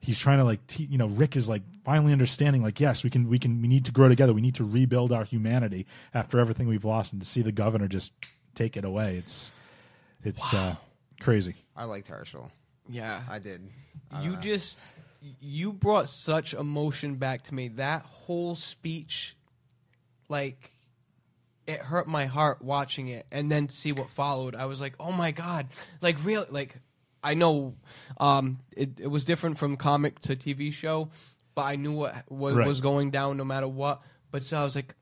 he's trying to like, te- you know, Rick is like finally understanding, like, yes, we can, we can, we need to grow together, we need to rebuild our humanity after everything we've lost, and to see the governor just take it away, it's, it's uh, crazy. I liked Hershel. Yeah. I did. I you know. just you brought such emotion back to me. That whole speech, like, it hurt my heart watching it, and then see what followed. I was like, oh my god, like real, like I know, um, it it was different from comic to TV show, but I knew what what Right. was going down no matter what. But so I was like,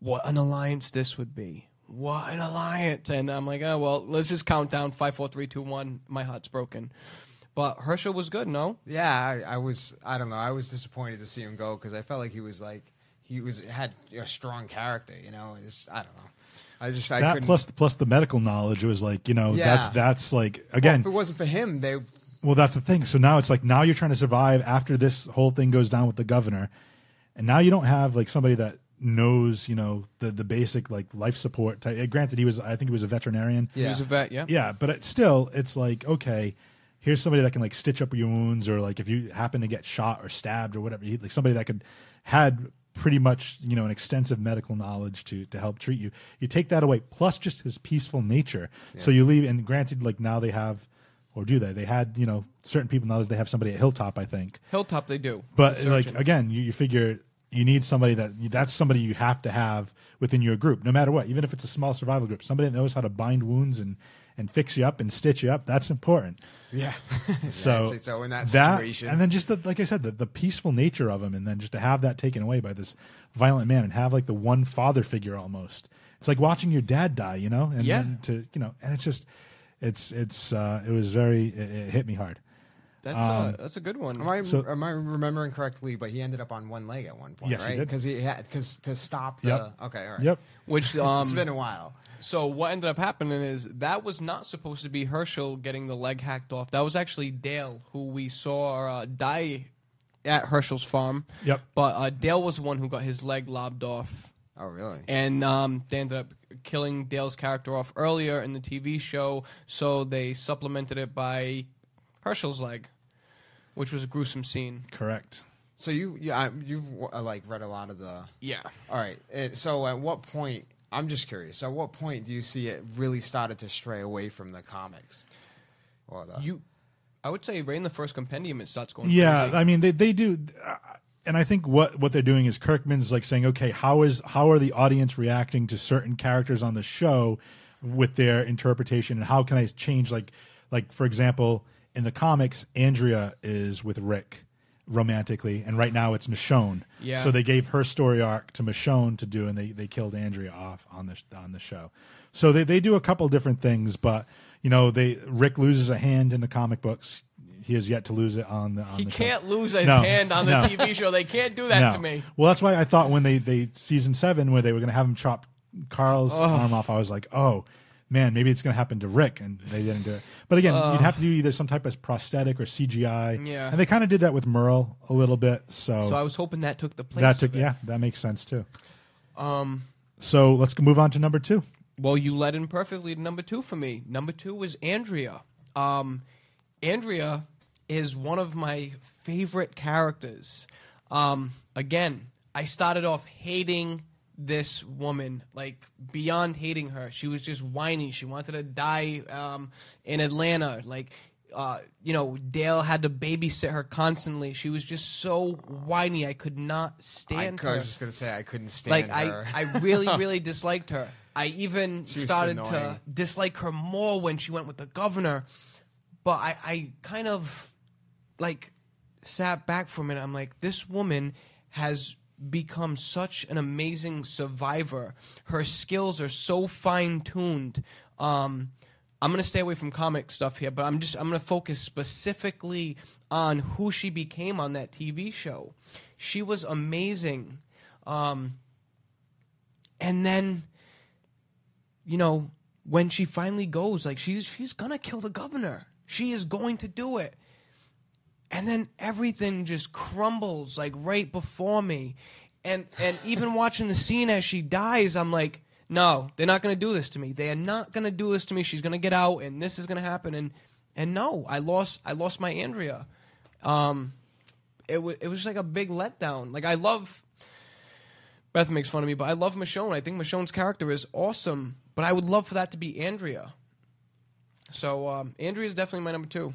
what an alliance this would be. What an alliance! And I'm like, oh well, let's just count down five, four, three, two, one. My heart's broken. But Hershel was good, no? Yeah, I, I was. I don't know. I was disappointed to see him go because I felt like he was like he was had a strong character. You know, it's, I don't know. I just I that plus plus the medical knowledge was like you know Yeah. that's that's like well, again if it wasn't for him, they well that's the thing so now it's like now you're trying to survive after this whole thing goes down with the governor and now you don't have like somebody that knows you know the the basic like life support type. granted he was i think he was a veterinarian yeah. He was a vet, yeah. yeah but it's still it's like okay here's somebody that can like stitch up your wounds or like if you happen to get shot or stabbed or whatever he- like somebody that could had pretty much you know an extensive medical knowledge to to help treat you. You take that away plus just his peaceful nature. So you leave and granted like now they have or do they? They had you know certain people now they have somebody at hilltop i think. Hilltop, they do. but The like again, you, you figure you need somebody that that's somebody you have to have within your group, no matter what. Even if it's a small survival group, somebody that knows how to bind wounds and and fix you up and stitch you up. That's important. yeah. So I'd so in that situation. and then just the like I said, the, the peaceful nature of him, and then just to have that taken away by this violent man, and have like the one father figure almost. It's like watching your dad die, you know, and Yeah. then to you know, and it's just, it's it's uh, it was very it, it hit me hard. That's Um, a that's a good one. Am I, So- am I remembering correctly? But he ended up on one leg at one point, Yes, he right? did. Because he had because to stop the. Yep. Okay, all right. Yep. Which um, it's been a while. So what ended up happening is that was not supposed to be Hershel getting the leg hacked off. That was actually Dale, who we saw uh, die at Hershel's farm. Yep. But uh, Dale was the one who got his leg lobbed off, Oh, really? and um, they ended up killing Dale's character off earlier in the TV show. So they supplemented it by Hershel's leg, which was a gruesome scene. Correct. So you you I, you've uh, like read a lot of the. Yeah. All right. It, so at what point? I'm just curious. At what point do you see it really started to stray away from the comics? Or the, You, I would say, right in the first compendium, it starts going. Yeah, crazy. I mean they they do, uh, and I think what what they're doing is Kirkman's like saying, okay, how is how are the audience reacting to certain characters on the show with their interpretation, and how can I change like like for example in the comics, Andrea is with Rick romantically, and right now it's Michonne. Yeah. So they gave her story arc to Michonne to do, and they they killed Andrea off on the on the show. So they they do a couple different things, but you know they Rick loses a hand in the comic books. He has yet to lose it on the. On he the show. He can't lose his No, hand on the no. TV show. They can't do that No. to me. Well, that's why I thought when they they season seven where they were going to have him chop Carl's oh. arm off, I was like, oh man, maybe it's going to happen to Rick, and they didn't do it. But again, you'd have to do either some type of prosthetic or CGI. Yeah. and they kind of did that with Merle a little bit. So, So I was hoping that took the place. that took yeah, that makes sense too. Um. So let's move on to number two. Well, you led in perfectly to number two for me. Number two was Andrea. Um, Andrea is one of my favorite characters. Um, again, I started off hating this woman, like beyond hating her. She was just whiny. She wanted to die um, in Atlanta. Like, uh, you know, Dale had to babysit her constantly. She was just so whiny. I could not I, stand I her was just gonna say I couldn't stand. like stand I. I really really disliked her i even She started to dislike her more when she went with the governor but i i kind of like sat back for a minute i'm like this woman has become such an amazing survivor. Her skills are so fine-tuned. Um i'm going to stay away from comic stuff here but i'm just i'm going to focus specifically on who she became on that tv show. She was amazing. Um and then you know when she finally goes like she's she's gonna kill the governor. She is going to do it and then everything just crumbles like right before me and and even watching the scene as she dies i'm like no they're not going to do this to me they are not going to do this to me she's going to get out and this is going to happen and and no i lost i lost my andrea um it was it was like a big letdown like i love Beth makes fun of me, but I love Michonne. I think Michonne's character is awesome, but I would love for that to be Andrea. So um, Andrea is definitely my number two.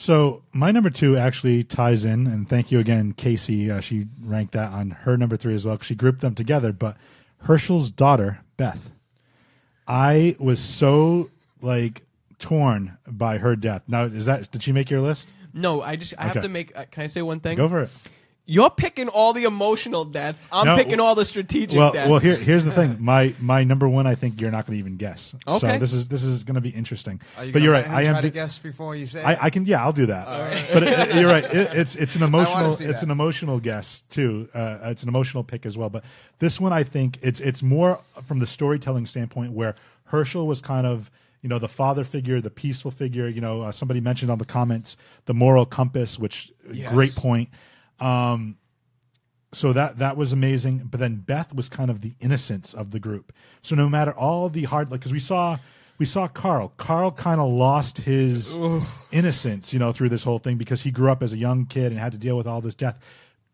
So my number two actually ties in, and thank you again, Casey. Uh, she ranked that on her number three as well. She grouped them together. But Hershel's daughter, Beth, I was so like torn by her death. Now, is that did she make your list? No, I just I have to make. Uh, can I say one thing? Go for it. You're picking all the emotional deaths. I'm No, picking all the strategic Well, deaths. well, here, here's the thing. My my number one, I think you're not going to even guess. Okay. So this is this is going to be interesting. Are you but you're right. I am. try to guess before you say. I, I can, yeah, I'll do that. But it, you're right. It, it's it's an emotional it's that. an emotional guess too. Uh, it's an emotional pick as well. But this one, I think it's it's more from the storytelling standpoint where Hershel was kind of you know the father figure, the peaceful figure. You know, uh, somebody mentioned on the comments the moral compass, which Yes. great point. Um, so that that was amazing. But then Beth was kind of the innocence of the group. So no matter all the hard, like because we saw we saw Carl. Carl kind of lost his innocence, you know, through this whole thing because he grew up as a young kid and had to deal with all this death.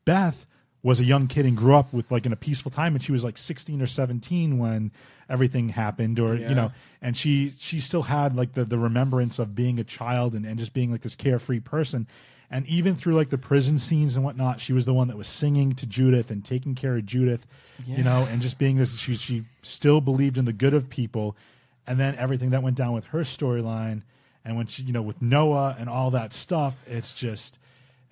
Beth was a young kid and grew up with like in a peaceful time, and she was like sixteen or seventeen when everything happened, or Yeah. you know, and she she still had like the the remembrance of being a child and, and just being like this carefree person. And even through like the prison scenes and whatnot, she was the one that was singing to Judith and taking care of Judith, you know, and just being this. She she still believed in the good of people, and then everything that went down with her storyline, and when she you know with Noah and all that stuff, it's just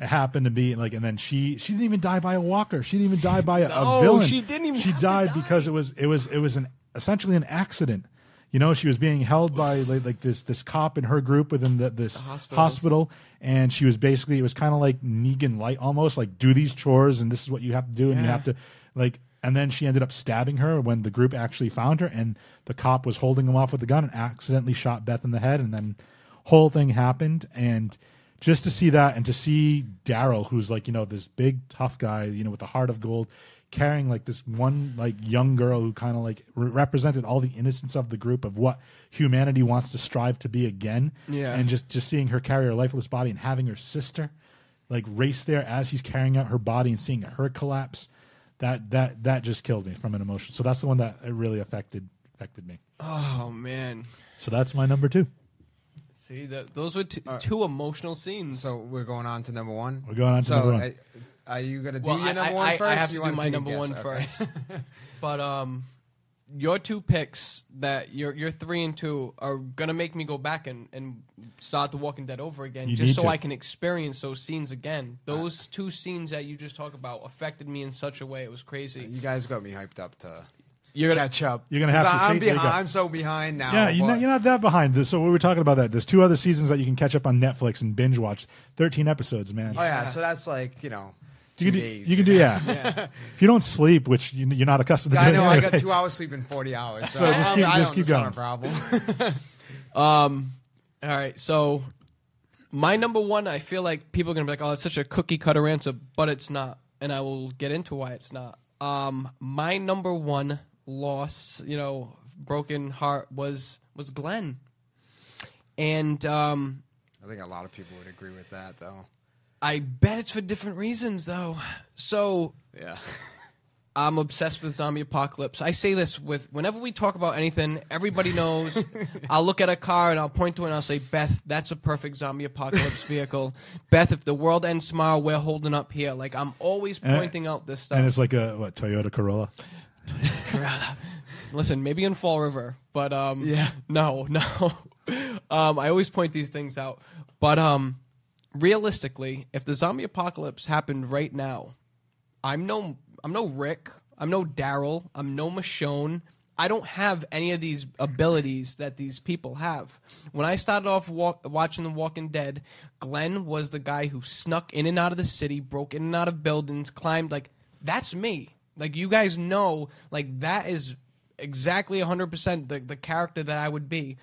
it happened to be like, and then she she didn't even die by a walker. She didn't even die by a, a villain. she didn't even She died die. because it was it was it was an essentially an accident. You know, she was being held by like, like this this cop in her group within the, this hospital. hospital, and she was basically it was kind of like Negan light almost like do these chores and this is what you have to do and you Yeah. have to like and then she ended up stabbing her when the group actually found her and the cop was holding him off with the gun and accidentally shot Beth in the head and then whole thing happened and just to see that and to see Daryl who's like you know this big tough guy you know with a heart of gold carrying like this one like young girl who kind of like re- represented all the innocence of the group of what humanity wants to strive to be again Yeah. and just just seeing her carry her lifeless body and having her sister like race there as he's carrying out her body and seeing her collapse that that that just killed me from an emotion so that's the one that uh, really affected affected me Oh man. so that's my number two See, that those were t- two emotional scenes. So we're going on to number one. We're going on to so number one. I- are you gonna do well, your I, number I, one I, first? I have You to do my number guess? one Okay. first. but um, your two picks that your your three and two are gonna make me go back and, and start The Walking Dead over again, You just so to. I can experience those scenes again. Those two scenes that you just talked about affected me in such a way it was crazy. You guys got me hyped up to You're gonna catch up. You're gonna have 'Cause to I'm see- behind. I'm so behind now. yeah you're not, you're not that behind so we were talking about that there's two other seasons that you can catch up on netflix and binge watch 13 episodes man Oh yeah, so that's like you know. You two can do, days. you can do yeah. yeah. if you don't sleep which you, you're not accustomed to I doing know. I got two hours sleep in forty hours. So, So just I, keep- I just don't, keep it's not going. a problem. Um, all right, so my number one, I feel like people are gonna be like, "Oh, it's such a cookie cutter answer," but it's not, and I will get into why it's not. Um, my number one loss, you know, broken heart was was Glenn, and um, I think a lot of people would agree with that, though. I bet it's for different reasons, though. So Yeah. I'm obsessed with zombie apocalypse. I say this with whenever we talk about anything, everybody knows. I'll look at a car and I'll point to it and I'll say, Beth, that's a perfect zombie apocalypse vehicle. Beth, if the world ends tomorrow, we're holding up here. Like I'm always And- pointing out this stuff. and it's like a what Toyota Corolla Corolla. Listen, maybe in Fall River, but um, Yeah. no, no. um, I always point these things out, but um, realistically, if the zombie apocalypse happened right now, I'm no, I'm no Rick, I'm no Daryl, I'm no Michonne. I don't have any of these abilities that these people have. When I started off walk, watching The Walking Dead, Glenn was the guy who snuck in and out of the city, broke in and out of buildings, climbed like that's me. Like you guys know, like that is exactly 100% the the character that I would be.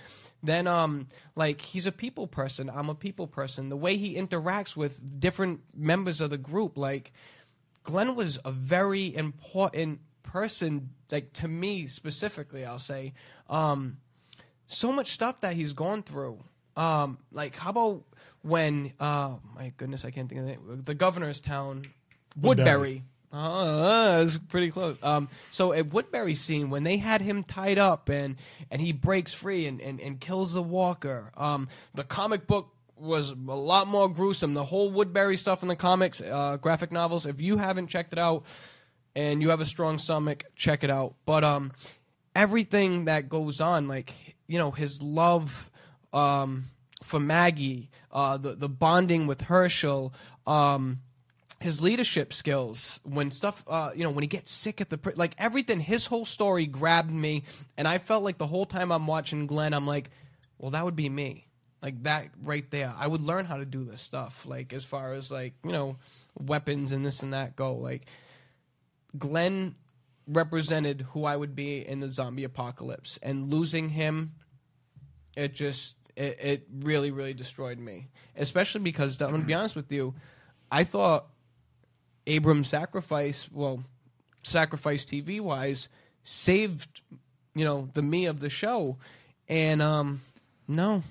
Then um like he's a people person, I'm a people person. The way he interacts with different members of the group like Glenn was a very important person, like to me specifically. I'll say, um, so much stuff that he's gone through. Um, like how about when? Uh, my goodness, I can't think of the name. The governor's town, Woodbury. Uh, that's pretty close. Um, so at Woodbury scene when they had him tied up and and he breaks free and, and, and kills the walker. Um, the comic book was a lot more gruesome. The whole Woodbury stuff in the comics, uh, graphic novels. If you haven't checked it out and you have a strong stomach, check it out. But um, everything that goes on, like you know, his love um, for Maggie, uh, the the bonding with Hershel. Um, his leadership skills when stuff uh you know when he gets sick at the pri- like everything his whole story grabbed me and i felt like the whole time i'm watching glenn i'm like well that would be me. Like that right there. I would learn how to do this stuff like as far as like you know weapons and this and that go. Like glenn represented who i would be in the zombie apocalypse and losing him it just it, it really really destroyed me. Especially because i'm gonna be honest with you i thought Abraham's sacrifice, well, sacrifice TV wise, saved, you know, the me of the show. And um no.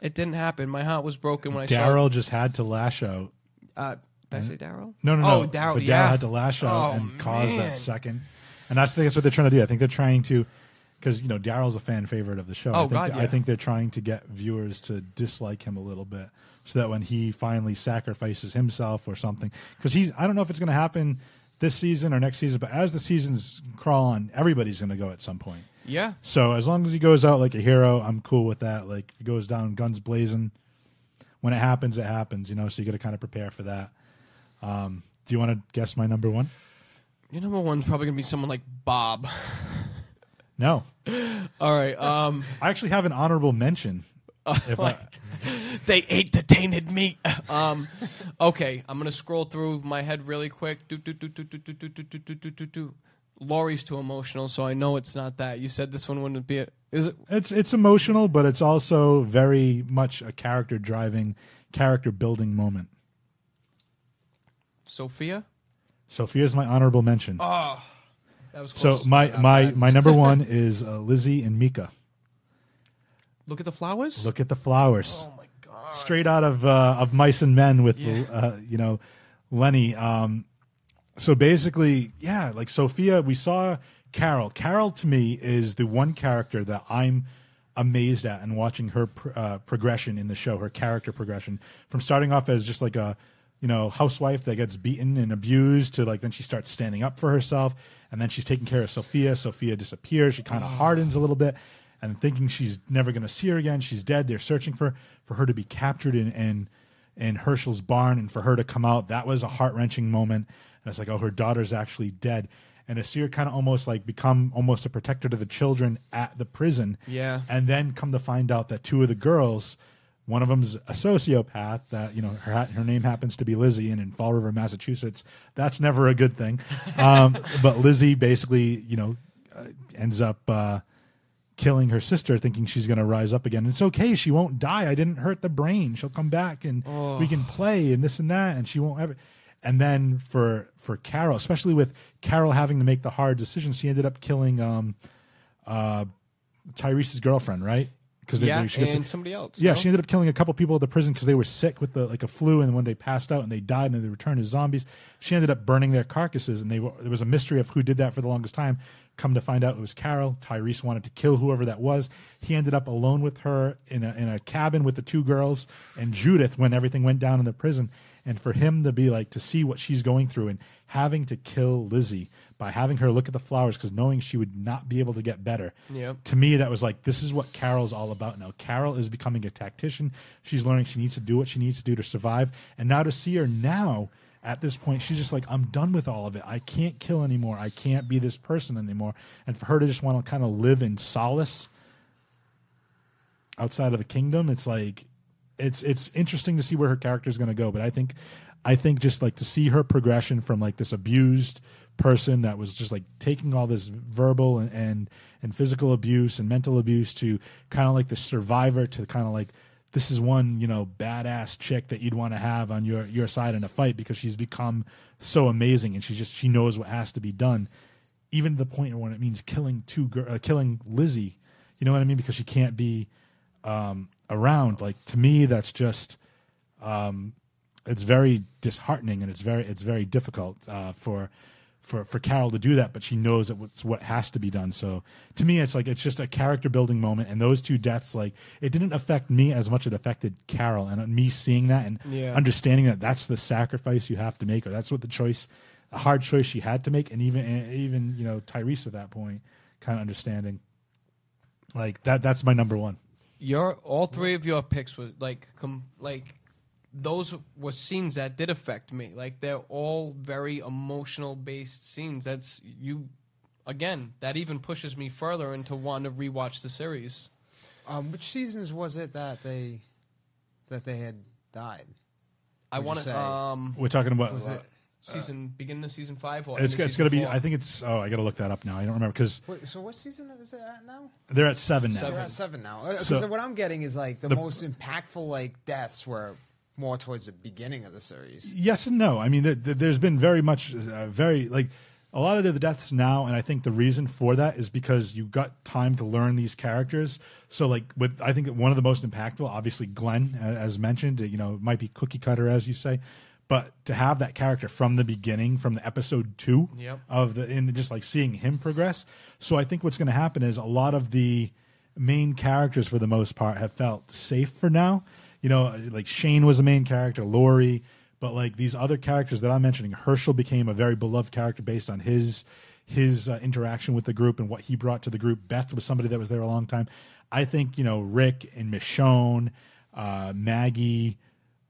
It didn't happen. My heart was broken when I saw Daryl just had to lash out uh did I say Daryl? No, no, no. Oh, Daryl, But Daryl yeah. had to lash out Oh, and cause man. that second. And that's, I think that's what they're trying to do. I think they're trying to, because you know Daryl's a fan favorite of the show. I Oh, think, God, I think they're trying to get viewers to dislike him a little bit, so that when he finally sacrifices himself or something, because he's, I don't know if it's going to happen this season or next season, but as the seasons crawl on, everybody's going to go at some point. Yeah. So as long as he goes out like a hero, I'm cool with that. Like if he goes down guns blazing, when it happens, it happens. You know, so you got to kind of prepare for that. Um, do you want to guess my number one? Your number one's probably gonna be someone like Bob. No, All right. Um, I actually have an honorable mention. I, they ate the tainted meat. Um, okay, I'm gonna scroll through my head really quick. Do, do, do, do, do, do, do, do, do, do, do. Lori's too emotional, so I know it's not that. You said this one wouldn't be it. Is it? it's it's emotional, but it's also very much a character driving, character building moment. Sophia? Sophia's my honorable mention. That was close. so my my my number one is uh, Lizzie and Mika. Look at the flowers. Look at the flowers. Oh my god. straight out of uh, of Mice and Men with Yeah. uh, you know Lennie. Um, so basically, yeah, like Sophia, we saw Carol. Carol to me is the one character that I'm amazed at and watching her pr- uh, progression in the show, her character progression from starting off as just like a you know housewife that gets beaten and abused to like then she starts standing up for herself and then she's taking care of Sophia. Sophia disappears. She kind of hardens a little bit and thinking she's never going to see her again. She's dead. They're searching for for her to be captured in in, in Hershel's barn and for her to come out. That was a heart wrenching moment. And it's like, oh, her daughter's actually dead. And Asir kind of almost like become almost a protector to the children at the prison. Yeah. And then come to find out that two of the girls, one of them's a sociopath. That you know her her name happens to be Lizzie, and in Fall River, Massachusetts, that's never a good thing. Um, but Lizzie basically, you know, uh, ends up. Uh, killing her sister, thinking she's going to rise up again. It's okay. She won't die. I didn't hurt the brain. She'll come back and we can play and this and that. And she won't ever. And then for for Carol, especially with Carol having to make the hard decisions, she ended up killing um, uh, Tyrese's girlfriend, right? Because yeah, she gets- and somebody else. yeah, no? she ended up killing a couple people at the prison because they were sick with the like a flu, and when they passed out and they died and they returned as zombies, she ended up burning their carcasses, and they were, there was a mystery of who did that for the longest time. Come to find out, it was Carol. Tyrese wanted to kill whoever that was. He ended up alone with her in a in a cabin with the two girls and Judith when everything went down in the prison. And for him to be like to see what she's going through and having to kill Lizzie by having her look at the flowers because knowing she would not be able to get better Yep. to me that was like this is what carol's all about now carol is becoming a tactician she's learning she needs to do what she needs to do to survive and now to see her now at this point she's just like i'm done with all of it. I can't kill anymore. I can't be this person anymore. And for her to just want to kind of live in solace outside of the kingdom it's like it's it's interesting to see where her character is going to go. But i think i think just like to see her progression from like this abused person that was just like taking all this verbal and and, and physical abuse and mental abuse to kind of like the survivor to kind of like this is one you know badass chick that you'd want to have on your your side in a fight because she's become so amazing and she just she knows what has to be done even to the point where when it means killing two uh, killing Lizzie you know what I mean because she can't be um, around. Like to me, that's just um, it's very disheartening and it's very it's very difficult uh, for for for Carol to do that. But she knows that it's what has to be done. So to me, it's like it's just a character building moment. And those two deaths, like it didn't affect me as much as it affected Carol. And me seeing that and Yeah. understanding that that's the sacrifice you have to make, or that's what the choice, a hard choice she had to make. And even and even you know Tyrese at that point, kind of understanding. Like that. That's my number one. Your all three of your picks were like com- like those were scenes that did affect me. Like they're all very emotional based scenes. That's you again. That even pushes me further into wanting to rewatch the series. Um, which seasons was it that they that they had died? I want to. um We're talking about. Was it? season beginning of season five or It's, end it's going to be. four? I think it's. Oh, I got to look that up now. I don't remember because so what season is it at now? they're at seven now. Seven. We're at seven now. Because So- what I'm getting is like the, The- most impactful like deaths were more towards the beginning of the series. Yes and no. I mean, there, there- there's been very much, uh, very like a lot of the deaths now, and I think the reason for that is because you got time to learn these characters. So, like with, I think one of the most impactful, obviously Glenn, as mentioned, you know, might be cookie cutter as you say, but to have that character from the beginning, from the episode two Yep. of the, and just like seeing him progress. So, I think what's going to happen is a lot of the main characters, for the most part, have felt safe for now. You know, like Shane was a main character, Lori, but like these other characters that I'm mentioning, Hershel became a very beloved character based on his his uh, interaction with the group and what he brought to the group. Beth was somebody that was there a long time. I think you know Rick and Michonne, uh, Maggie,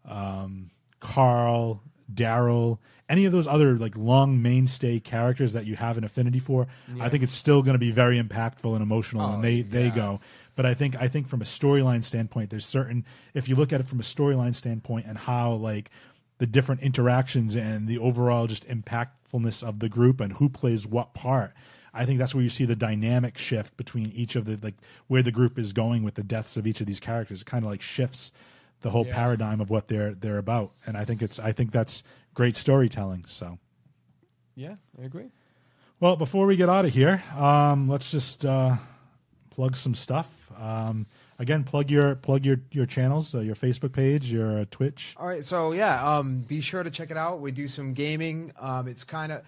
um, Carl, Daryl, any of those other like long mainstay characters that you have an affinity for, I think it's still going to be very impactful and emotional when they they go. But I think I think from a storyline standpoint, there's certain if you look at it from a storyline standpoint and how like the different interactions and the overall just impactfulness of the group and who plays what part. I think that's where you see the dynamic shift between each of the like where the group is going with the deaths of each of these characters. It kind of like shifts the whole Yeah. paradigm of what they're they're about. And I think it's I think that's great storytelling. So Yeah, I agree. well, before we get out of here, um, let's just uh, plug some stuff. Um, again, plug your plug your your channels, uh, your Facebook page, your uh, Twitch. All right, so yeah, um, be sure to check it out. We do some gaming. Um, it's kind of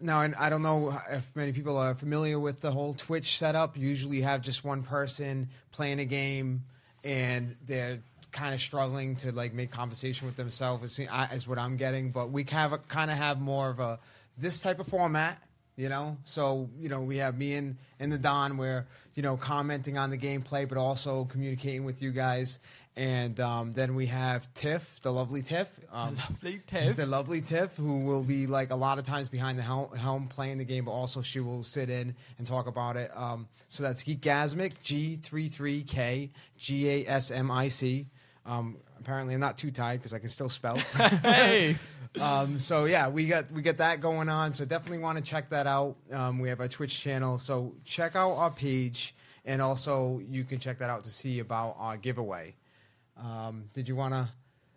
now, and I don't know if many people are familiar with the whole Twitch setup. Usually, you have just one person playing a game, and they're kind of struggling to like make conversation with themselves. Is what I'm getting, but we have kind of have more of a this type of format. You know, so you know we have me and and the Don where you know commenting on the gameplay, but also communicating with you guys. And um, then we have Tiff, the lovely Tiff, um, Lovely Tiff. the lovely Tiff, who will be like a lot of times behind the helm, helm playing the game, but also she will sit in and talk about it. Um, so that's Geekgasmic, G33K, G A S M I C. Um, apparently, I'm not too tired because I can still spell. hey, um, so yeah, we got we got that going on. So definitely want to check that out. Um, we have our Twitch channel, so check out our page, and also you can check that out to see about our giveaway. Um, did you want to?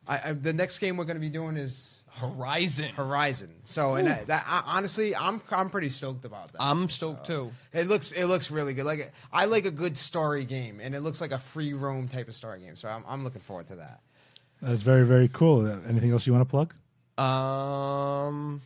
I, I, the next game we're going to be doing is Horizon. Horizon. So and that, that I, honestly, I'm I'm pretty stoked about that. I'm stoked too. it looks it looks really good. Like I like a good story game, and it looks like a free roam type of story game. So I'm I'm looking forward to that. That's very very cool. Uh, Anything else you want to plug? Um,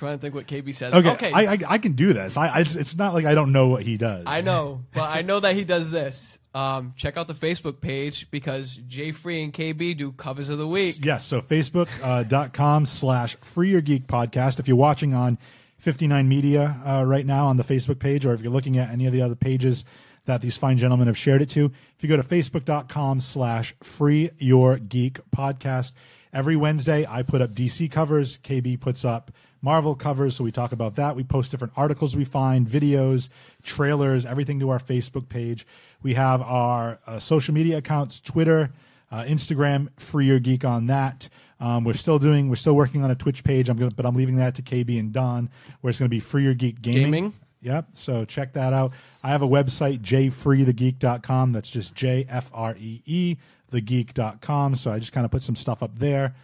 trying to think what KB says. Okay, okay. I, I I can do this. I, I it's, not like I don't know what he does. I know, but I know that he does this. Um, check out the Facebook page because Jay Free and KB do covers of the week. Yes, so facebook.com slash free your geek podcast. If you're watching on 59 Media uh, right now on the Facebook page, or if you're looking at any of the other pages that these fine gentlemen have shared it to, if you go to facebook.com slash free your geek podcast, every Wednesday I put up DC covers, KB puts up Marvel covers, so we talk about that. We post different articles we find, videos, trailers, everything to our Facebook page. We have our uh, social media accounts, Twitter, uh, Instagram, Free Your Geek on that. Um, we're still doing, we're still working on a Twitch page. I'm gonna, but I'm leaving that to KB and Don, where it's going to be Free Your Geek Gaming. Gaming. Yep. So check that out. I have a website, jfreethegeek.com. That's just J F R E E, thegeek.com. So I just kind of put some stuff up there.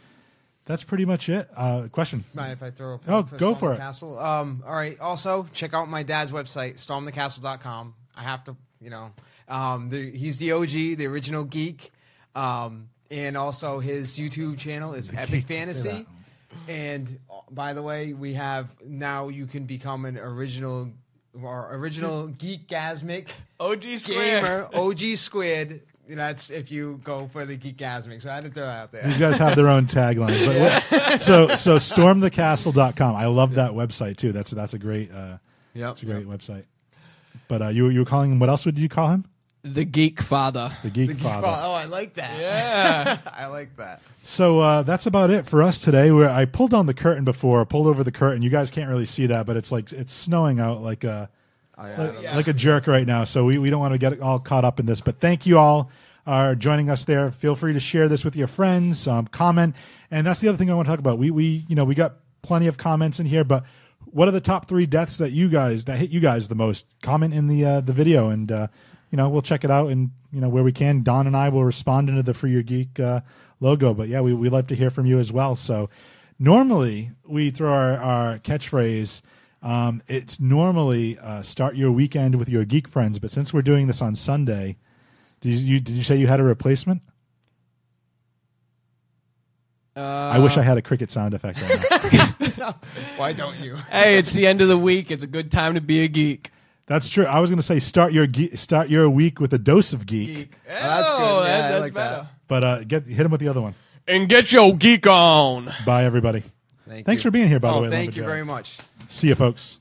That's pretty much it. Uh, question. Mind if I throw a Oh, for go Storm for the it. Castle? Um, all right. Also, check out my dad's website, stormthecastle.com. I have to, you know, um, the, he's the OG, the original geek. Um, and also his YouTube channel is Epic Geek, Fantasy. And uh, by the way, we have now you can become an original or original geekgasmic OG Square. gamer, OG squid. That's if you go for the geekgasmic. So I had to throw that out there. These guys have their own taglines. But what- so so stormthecastle.com. I love that website too. That's that's a great uh, Yep. that's a great website. But uh, you you were calling him what else would you call him? The Geek Father. The Geek The geek Father. Oh, I like that. Yeah. I like that. So uh, that's about it for us today. Where I pulled down the curtain before, pulled over the curtain. You guys can't really see that, but it's like it's snowing out like a like, a jerk right now. So we, we don't want to get all caught up in this. But thank you all are joining us there. Feel free to share this with your friends, um, comment, and that's the other thing I want to talk about. We we you know we got plenty of comments in here, but what are the top three deaths that you guys that hit you guys the most? Comment in the uh, the video, and uh, you know we'll check it out and you know where we can. Don and I will respond into the Free Your Geek uh, logo. But yeah, we we love to hear from you as well. So normally we throw our, our catchphrase. Um, it's normally uh, start your weekend with your geek friends, but since we're doing this on Sunday, did you did you say you had a replacement? Uh, I wish I had a cricket sound effect on that. Why don't you? hey, it's the end of the week. It's a good time to be a geek. That's true. I was going to say start your ge- start your week with a dose of geek, Geek. that's good. Oh, Yeah, I that's like better. that. but uh, get hit him with the other one. And get your geek on. Bye, everybody. Thank Thanks you. for being here. By the oh, way, thank you Lumberjack. very much. See you, folks.